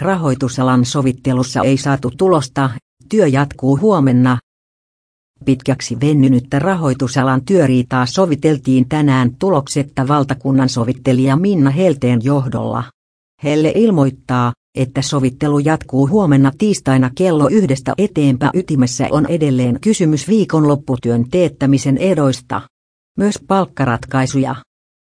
Rahoitusalan sovittelussa ei saatu tulosta, työ jatkuu huomenna. Pitkäksi vennynyttä rahoitusalan työriitaa soviteltiin tänään tuloksetta valtakunnan sovittelija Minna Helteen johdolla. Helle ilmoittaa, että sovittelu jatkuu huomenna tiistaina kello yhdestä eteenpäin ytimessä on edelleen kysymys viikonlopputyön teettämisen edoista. Myös palkkaratkaisuja